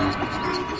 何?